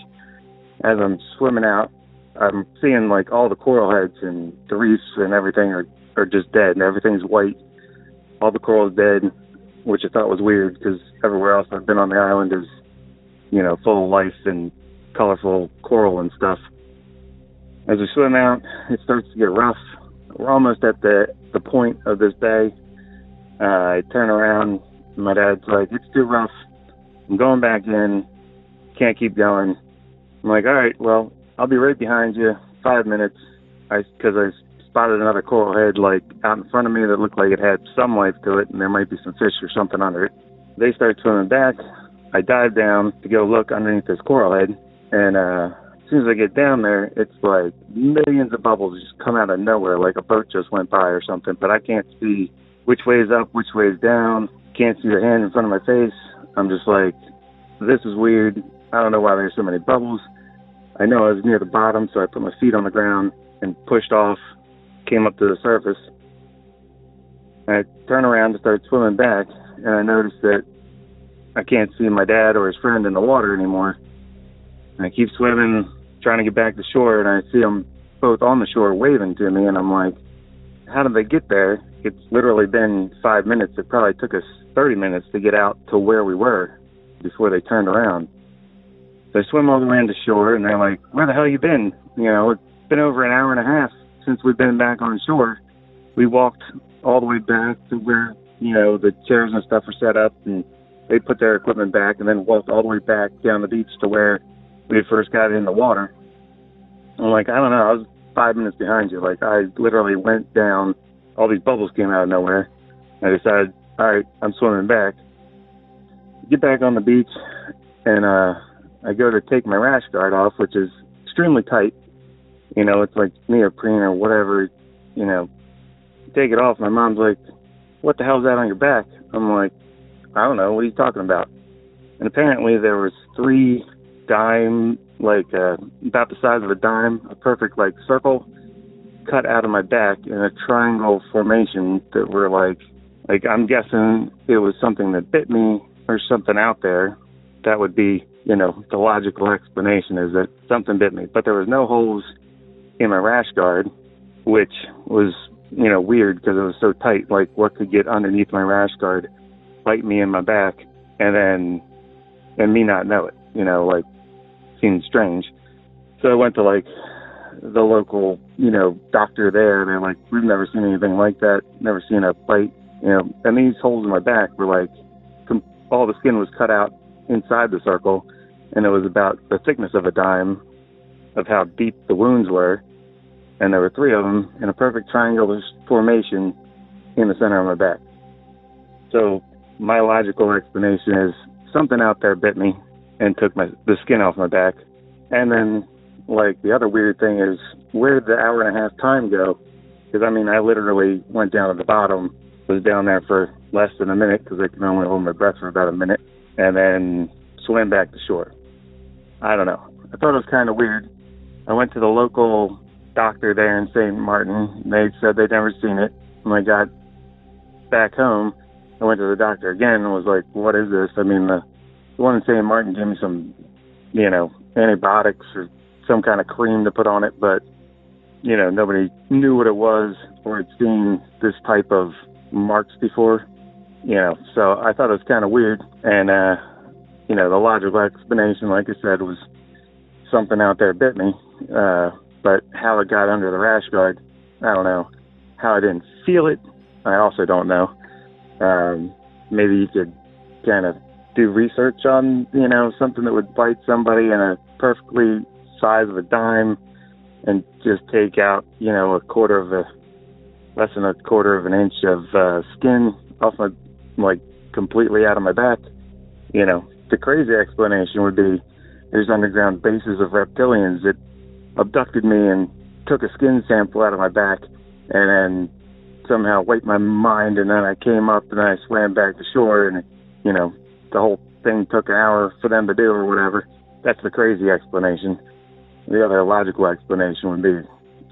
As I'm swimming out, I'm seeing like all the coral heads and the reefs and everything are are just dead and everything's white. All the coral is dead. which I thought was weird because everywhere else I've been on the island is, you know, full of life and colorful coral and stuff. As we swim out, it starts to get rough. We're almost at the the point of this bay. Uh, I turn around. My dad's like, "It's too rough. I'm going back in. Can't keep going." I'm like, "All right, well, I'll be right behind you. Five minutes." I because I spotted another coral head like out in front of me that looked like it had some life to it, and there might be some fish or something under it. They start swimming back. I dive down to go look underneath this coral head, and uh, as soon as I get down there, it's like millions of bubbles just come out of nowhere, like a boat just went by or something. But I can't see which way is up, which way is down. Can't see the hand in front of my face. I'm just like, this is weird. I don't know why there's so many bubbles. I know I was near the bottom, so I put my feet on the ground and pushed off came up to the surface. I turn around to start swimming back, and I notice that I can't see my dad or his friend in the water anymore. And I keep swimming, trying to get back to shore, and I see them both on the shore waving to me, and I'm like, how did they get there? It's literally been five minutes. It probably took us 30 minutes to get out to where we were before they turned around. So I swim all the way into shore, and they're like, where the hell you been? You know, it's been over an hour and a half since we've been back on shore, we walked all the way back to where you know the chairs and stuff were set up, and they put their equipment back, and then walked all the way back down the beach to where we first got in the water. I'm like, I don't know, I was five minutes behind you. Like I literally went down, all these bubbles came out of nowhere. I decided, all right, I'm swimming back. Get back on the beach, and uh, I go to take my rash guard off, which is extremely tight you know, it's like neoprene or whatever, you know, take it off. My mom's like, what the hell's that on your back? I'm like, I don't know. What are you talking about? And apparently there was three dime, like uh, about the size of a dime, a perfect like circle cut out of my back in a triangle formation that were like, like I'm guessing it was something that bit me or something out there. That would be, you know, the logical explanation is that something bit me, but there was no holes in my rash guard, which was you know weird because it was so tight. Like what could get underneath my rash guard, bite me in my back, and then and me not know it. You know, like seemed strange. So I went to like the local, you know, doctor there. And they're like, we've never seen anything like that. Never seen a bite. You know, and these holes in my back were like, com- all the skin was cut out inside the circle, and it was about the thickness of a dime of how deep the wounds were and there were three of them in a perfect triangular formation in the center of my back. So my logical explanation is something out there bit me and took my the skin off my back. And then like the other weird thing is where did the hour and a half time go? Because I mean I literally went down to the bottom, was down there for less than a minute because I can only hold my breath for about a minute, and then swam back to shore. I don't know. I thought it was kind of weird. I went to the local doctor there in St. Martin. They said they'd never seen it. When I got back home, I went to the doctor again and was like, "What is this?" I mean, the, the one in St. Martin gave me some, you know, antibiotics or some kind of cream to put on it, but you know, nobody knew what it was or had seen this type of marks before. You know, so I thought it was kind of weird. And uh, you know, the logical explanation, like I said, was something out there bit me. Uh, but how it got under the rash guard, I don't know. How I didn't feel it, I also don't know. Um, maybe you could kind of do research on, you know, something that would bite somebody in a perfectly size of a dime and just take out, you know, a quarter of a, less than a quarter of an inch of uh, skin off my, like, completely out of my back. You know, the crazy explanation would be there's underground bases of reptilians that abducted me and took a skin sample out of my back and then somehow wiped my mind and then I came up and I swam back to shore and you know the whole thing took an hour for them to do or whatever. That's the crazy explanation. The other logical explanation would be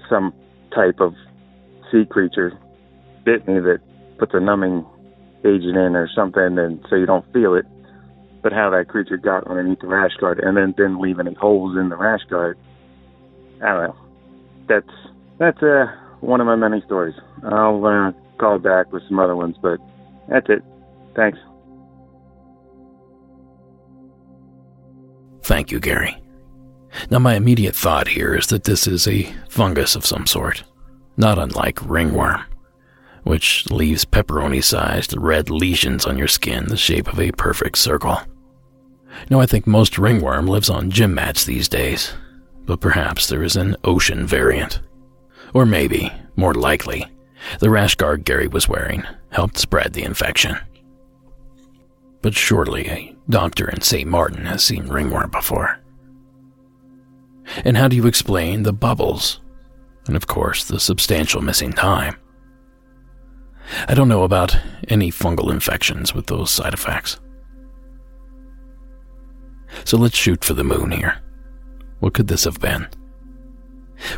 some type of sea creature bit me that puts a numbing agent in or something and so you don't feel it. But how that creature got underneath the rash guard and then didn't leave any holes in the rash guard I don't know. That's that's uh, one of my many stories. I'll uh, call back with some other ones, but that's it. Thanks. Thank you, Gary. Now, my immediate thought here is that this is a fungus of some sort, not unlike ringworm, which leaves pepperoni sized red lesions on your skin the shape of a perfect circle. Now, I think most ringworm lives on gym mats these days, but perhaps there is an ocean variant. Or maybe, more likely, the rash guard Gary was wearing helped spread the infection. But surely a doctor in St. Martin has seen ringworm before. And how do you explain the bubbles? And of course, the substantial missing time. I don't know about any fungal infections with those side effects. So let's shoot for the moon here. What could this have been?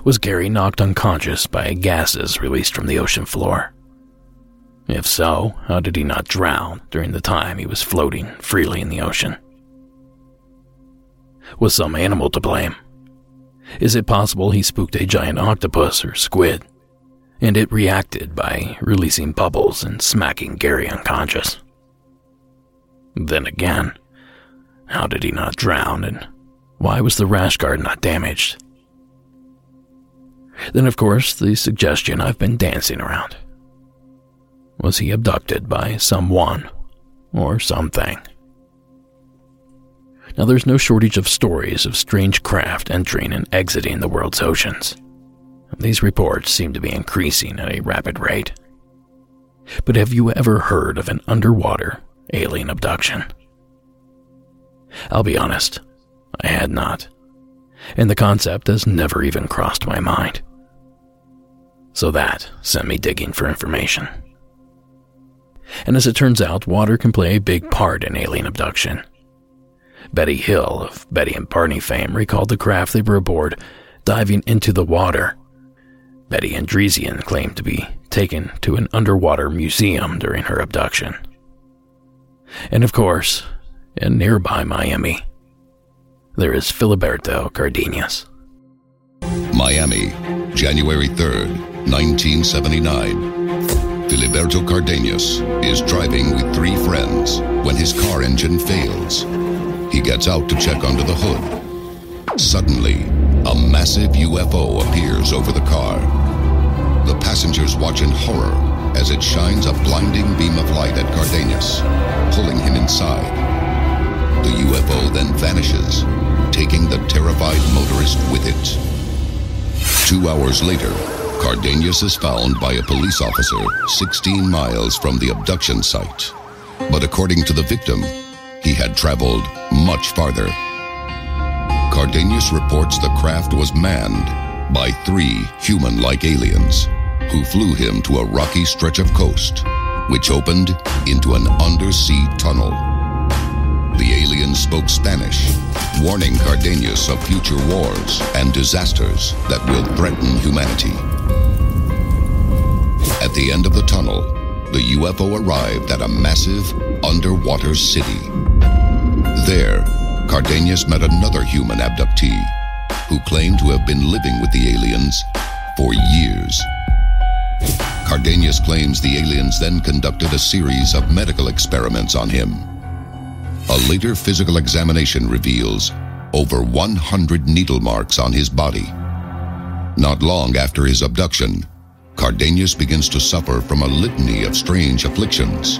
Was Gary knocked unconscious by gases released from the ocean floor? If so, how did he not drown during the time he was floating freely in the ocean? Was some animal to blame? Is it possible he spooked a giant octopus or squid, and it reacted by releasing bubbles and smacking Gary unconscious? Then again, how did he not drown, and why was the rash guard not damaged? Then, of course, the suggestion I've been dancing around. Was he abducted by someone or something? Now, there's no shortage of stories of strange craft entering and exiting the world's oceans. These reports seem to be increasing at a rapid rate. But have you ever heard of an underwater alien abduction? I'll be honest, I had not. And the concept has never even crossed my mind. So that sent me digging for information. And as it turns out, water can play a big part in alien abduction. Betty Hill of Betty and Barney fame recalled the craft they were aboard diving into the water. Betty Andreasson claimed to be taken to an underwater museum during her abduction. And of course, in nearby Miami, there is Filiberto Cardenas. Miami, January 3rd, 1979. Filiberto Cardenas is driving with three friends when his car engine fails. He gets out to check under the hood. Suddenly, a massive UFO appears over the car. The passengers watch in horror as it shines a blinding beam of light at Cardenas, pulling him inside. The UFO then vanishes, taking the terrified motorist with it. Two hours later, Cardenas is found by a police officer 16 miles from the abduction site. But according to the victim, he had traveled much farther. Cardenas reports the craft was manned by three human like aliens who flew him to a rocky stretch of coast, which opened into an undersea tunnel. The aliens spoke Spanish, warning Cardenas of future wars and disasters that will threaten humanity. At the end of the tunnel, the UFO arrived at a massive underwater city. There, Cardenas met another human abductee who claimed to have been living with the aliens for years. Cardenas claims the aliens then conducted a series of medical experiments on him. A later physical examination reveals over 100 needle marks on his body. Not long after his abduction, Cardenas begins to suffer from a litany of strange afflictions.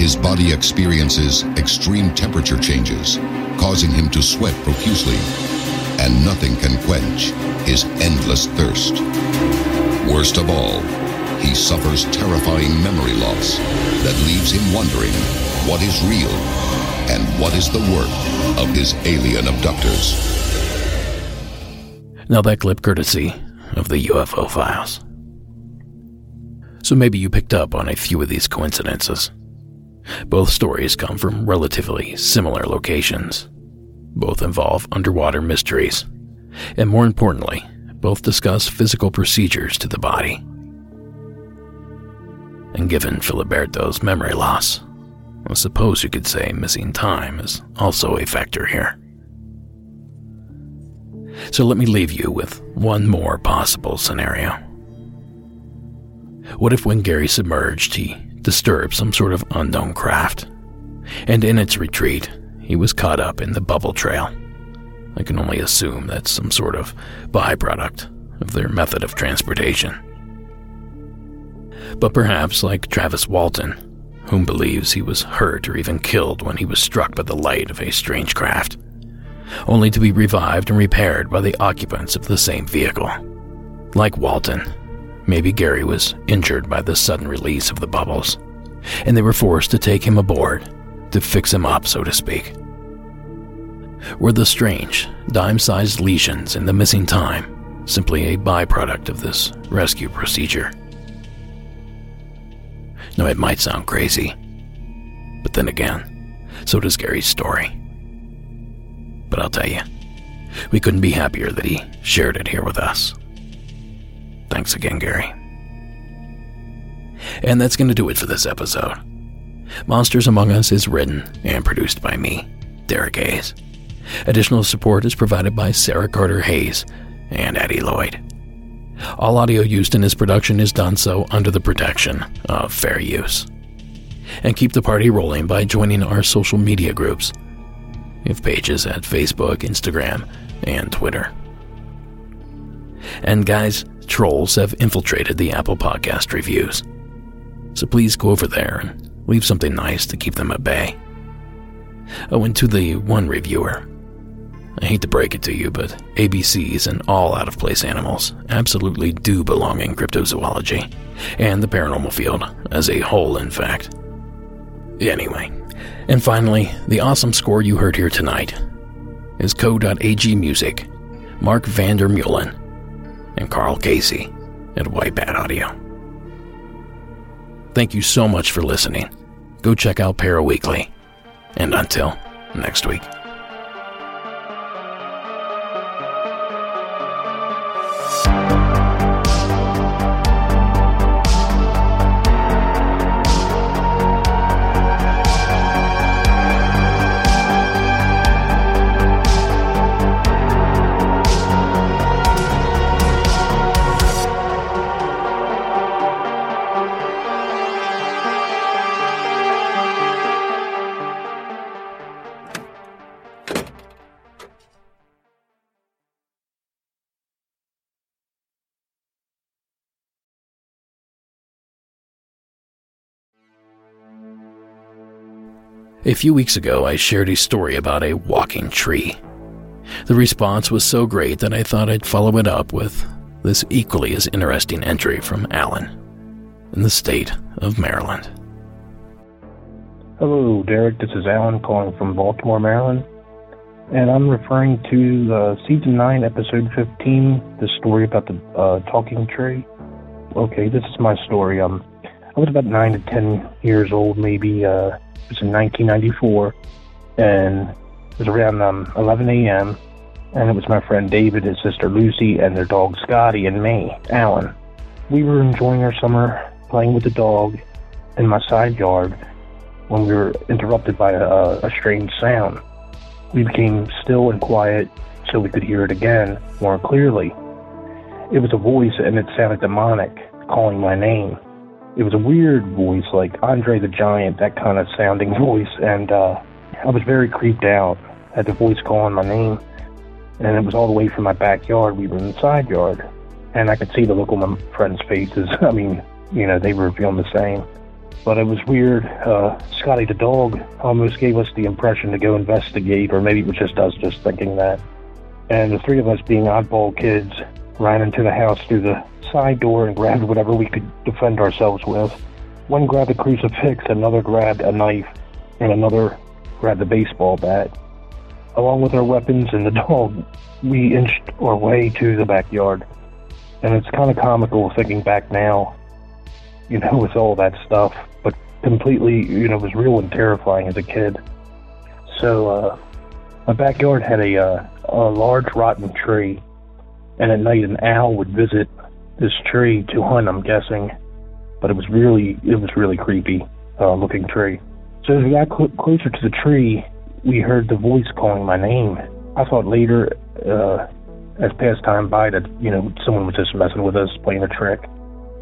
His body experiences extreme temperature changes, causing him to sweat profusely, and nothing can quench his endless thirst. Worst of all, he suffers terrifying memory loss that leaves him wondering what is real and what is the work of his alien abductors. Now, that clip courtesy of the UFO files. So maybe you picked up on a few of these coincidences. Both stories come from relatively similar locations. Both involve underwater mysteries. And more importantly, both discuss physical procedures to the body. And given Filiberto's memory loss, I suppose you could say missing time is also a factor here. So let me leave you with one more possible scenario. What if when Gary submerged, he disturbed some sort of unknown craft. And in its retreat, he was caught up in the bubble trail. I can only assume that's some sort of byproduct of their method of transportation. But perhaps like Travis Walton, whom believes he was hurt or even killed when he was struck by the light of a strange craft, only to be revived and repaired by the occupants of the same vehicle. Like Walton, maybe Gary was injured by the sudden release of the bubbles, and they were forced to take him aboard to fix him up, so to speak. Were the strange, dime sized lesions in the missing time simply a byproduct of this rescue procedure? Now, it might sound crazy, but then again, so does Gary's story. But I'll tell you, we couldn't be happier that he shared it here with us. Thanks again, Gary. And that's going to do it for this episode. Monsters Among Us is written and produced by me, Derek Hayes. Additional support is provided by Sarah Carter Hayes and Addie Lloyd. All audio used in this production is done so under the protection of fair use. And keep the party rolling by joining our social media groups. We have pages at Facebook, Instagram, and Twitter. And guys, trolls have infiltrated the Apple Podcast reviews. So please go over there and leave something nice to keep them at bay. Oh, and to the one reviewer, I hate to break it to you, but ABCs and all out of place animals absolutely do belong in cryptozoology, and the paranormal field as a whole, in fact. Anyway, and finally, the awesome score you heard here tonight is Co.ag Music, Mark Vandermeulen, and Karl Casey at White Bat Audio. Thank you so much for listening. Go check out Para Weekly. And until next week. A few weeks ago, I shared a story about a walking tree. The response was so great that I thought I'd follow it up with this equally as interesting entry from Alan in the state of Maryland. Hello, Derek. This is Alan calling from Baltimore, Maryland. And I'm referring to uh, season 9, episode 15, the story about the uh, talking tree. Okay, this is my story. Um, I was about 9 to 10 years old, maybe. Uh, it was in 1994, and it was around um, 11 a.m. And it was my friend David, his sister Lucy, and their dog Scotty, and me, Alan. We were enjoying our summer playing with the dog in my side yard when we were interrupted by a, a strange sound. We became still and quiet so we could hear it again more clearly. It was a voice and it sounded demonic, calling my name it was a weird voice, like Andre the Giant, that kind of sounding voice, and uh, I was very creeped out at the voice calling my name, and it was all the way from my backyard. We were in the side yard, and I could see the look on my friends' faces. I mean, you know, they were feeling the same. But it was weird. Uh, Scotty the dog almost gave us the impression to go investigate, or maybe it was just us just thinking that. And the three of us, being oddball kids, ran into the house through the side door and grabbed whatever we could defend ourselves with. One grabbed a crucifix, another grabbed a knife, and another grabbed a baseball bat. Along with our weapons and the dog, we inched our way to the backyard. And it's kind of comical thinking back now, you know, with all that stuff, but completely, you know, it was real and terrifying as a kid. So, uh, my backyard had a, uh, a large rotten tree, and at night an owl would visit this tree to hunt. I'm guessing, but it was really it was really creepy uh, looking tree. So as we got cl- closer to the tree, we heard the voice calling my name. I thought later, uh, as passed time by, that you know someone was just messing with us, playing a trick.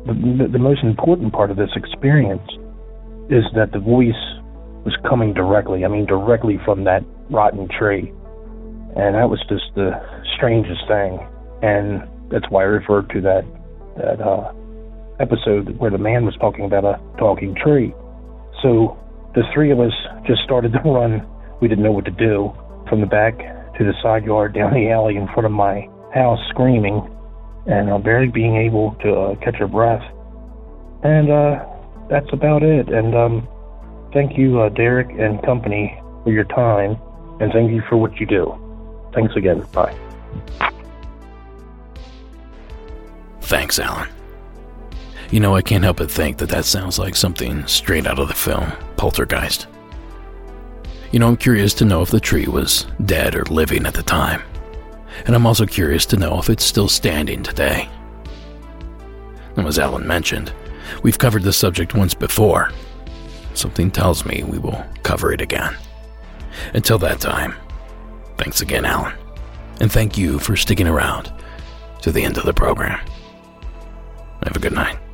The, the most important part of this experience is that the voice was coming directly, I mean, directly from that rotten tree. And that was just the strangest thing. And that's why I referred to that, that uh, episode where the man was talking about a talking tree. So the three of us just started to run. We didn't know what to do from the back to the side yard down the alley in front of my house screaming and uh, barely being able to uh, catch our breath. And uh, that's about it. And um, thank you, uh, Derek and company, for your time, and thank you for what you do. Thanks again. Bye. Thanks, Alan. You know, I can't help but think that that sounds like something straight out of the film Poltergeist. You know, I'm curious to know if the tree was dead or living at the time. And I'm also curious to know if it's still standing today. And as Alan mentioned, we've covered this subject once before. Something tells me we will cover it again. Until that time, thanks again, Alan. And thank you for sticking around to the end of the program. Have a good night.